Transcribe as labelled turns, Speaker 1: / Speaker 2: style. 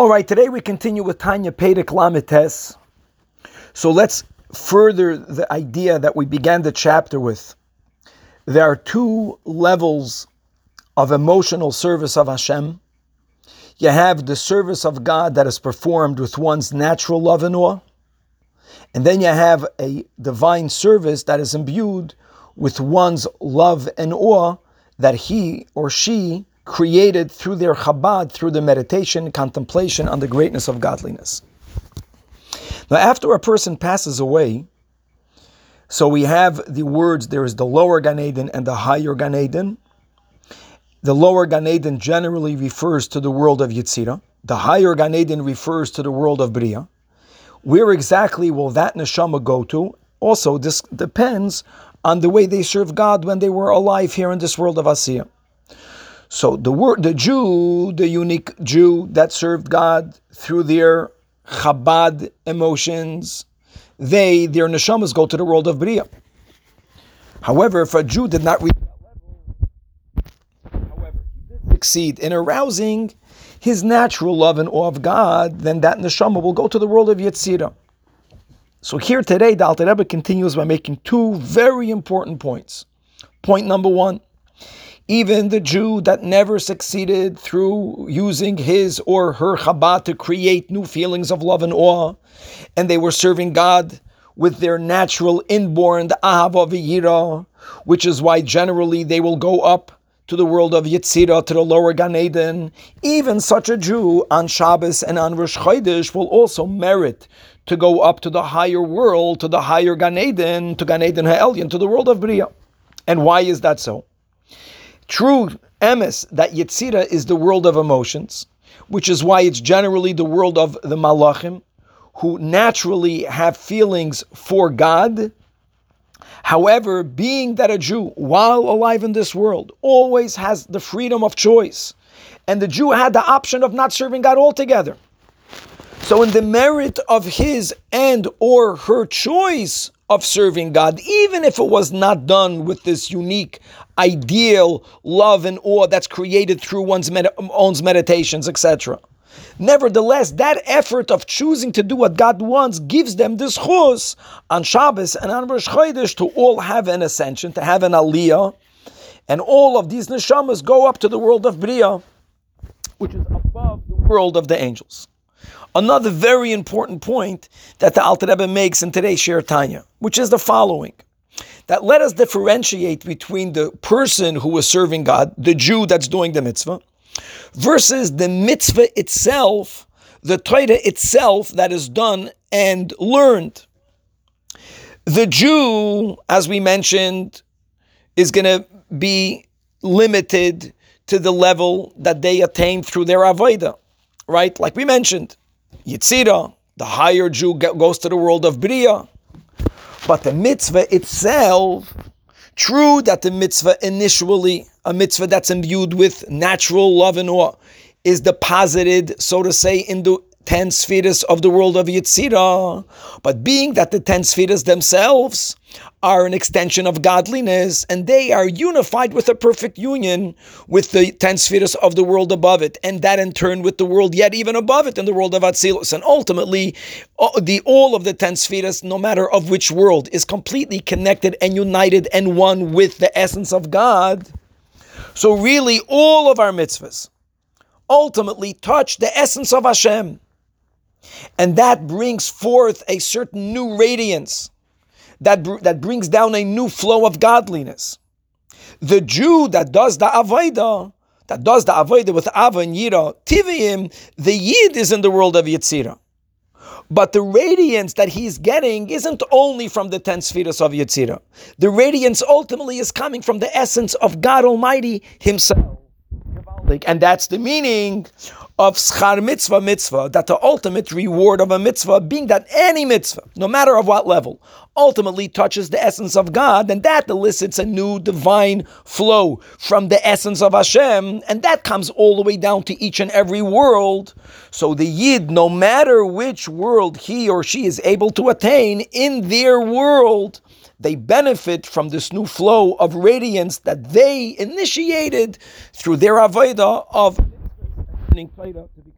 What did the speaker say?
Speaker 1: All right, today we continue with Tanya Perek Lamed Tes. So let's further the idea that we began the chapter with. There are two levels of emotional service of Hashem. You have the service of God that is performed with one's natural love and awe. And then you have a divine service that is imbued with one's love and awe that he or she created through their Chabad, through the meditation, contemplation on the greatness of godliness. Now, after a person passes away, so we have the words there is the lower Gan Eden and the higher Gan Eden. The lower Gan Eden generally refers to the world of Yetzirah. The higher Gan Eden refers to the world of Bria. Where exactly will that neshama go to? Also, this depends on the way they served God when they were alive here in this world of Asiya. So the word, the Jew, the unique Jew that served God through their Chabad emotions, they, their neshamas go to the world of Bria. However, if a Jew did not reach that level, however, he did succeed in arousing his natural love and awe of God, then that neshama will go to the world of Yetzirah. So here today, the Alter Rebbe continues by making two very important points. Point number one, even the Jew that never succeeded through using his or her Chabad to create new feelings of love and awe, and they were serving God with their natural inborn ahava v'yira, which is why generally they will go up to the world of Yetzirah, to the lower Gan Eden. Even such a Jew on Shabbos and on Rosh Chodesh will also merit to go up to the higher world, to the higher Gan Eden, to Gan Eden Ha'elyon, to the world of Bria. And why is that so? True emes that Yetzirah is the world of emotions, which is why it's generally the world of the Malachim, who naturally have feelings for God. However, being that a Jew, while alive in this world, always has the freedom of choice, and the Jew had the option of not serving God altogether. So, in the merit of his and or her choice of serving God, even if it was not done with this unique, ideal love and awe that's created through one's med- own meditations, etc. Nevertheless, that effort of choosing to do what God wants gives them this chus on Shabbos and on Rosh Chodesh to all have an ascension, to have an aliyah, and all of these neshamas go up to the world of Bria, which is above the world of the angels. Another very important point that the Alter Rebbe makes in today's Shiur Tanya, which is the following. That let us differentiate between the person who is serving God, the Jew that's doing the mitzvah, versus the mitzvah itself, the Torah itself that is done and learned. The Jew, as we mentioned, is going to be limited to the level that they attain through their avodah, right? Like we mentioned, Yitzira, the higher Jew goes to the world of Bria. But the mitzvah itself, true that the mitzvah initially, a mitzvah that's imbued with natural love and awe, is deposited, so to say, in the ten spheres of the world of Yitzira. But being that the ten spheres themselves are an extension of godliness, and they are unified with a perfect union with the ten spheres of the world above it, and that in turn with the world yet even above it in the world of Atzilus. And ultimately, the all of the ten spheres, no matter of which world, is completely connected and united and one with the essence of God. So really, all of our mitzvahs ultimately touch the essence of Hashem. And that brings forth a certain new radiance that, that brings down a new flow of godliness. The Jew that does the Avodah, that does the Avodah with Ava and Yira, Tivim, the Yid is in the world of Yetzirah. But the radiance that he's getting isn't only from the ten spheres of Yetzirah. The radiance ultimately is coming from the essence of God Almighty Himself. And that's the meaning of schar mitzvah mitzvah, that the ultimate reward of a mitzvah, being that any mitzvah, no matter of what level, ultimately touches the essence of God, and that elicits a new divine flow from the essence of Hashem, and that comes all the way down to each and every world. So the Yid, no matter which world he or she is able to attain in their world, they benefit from this new flow of radiance that they initiated through their avodah of learning Torah to be.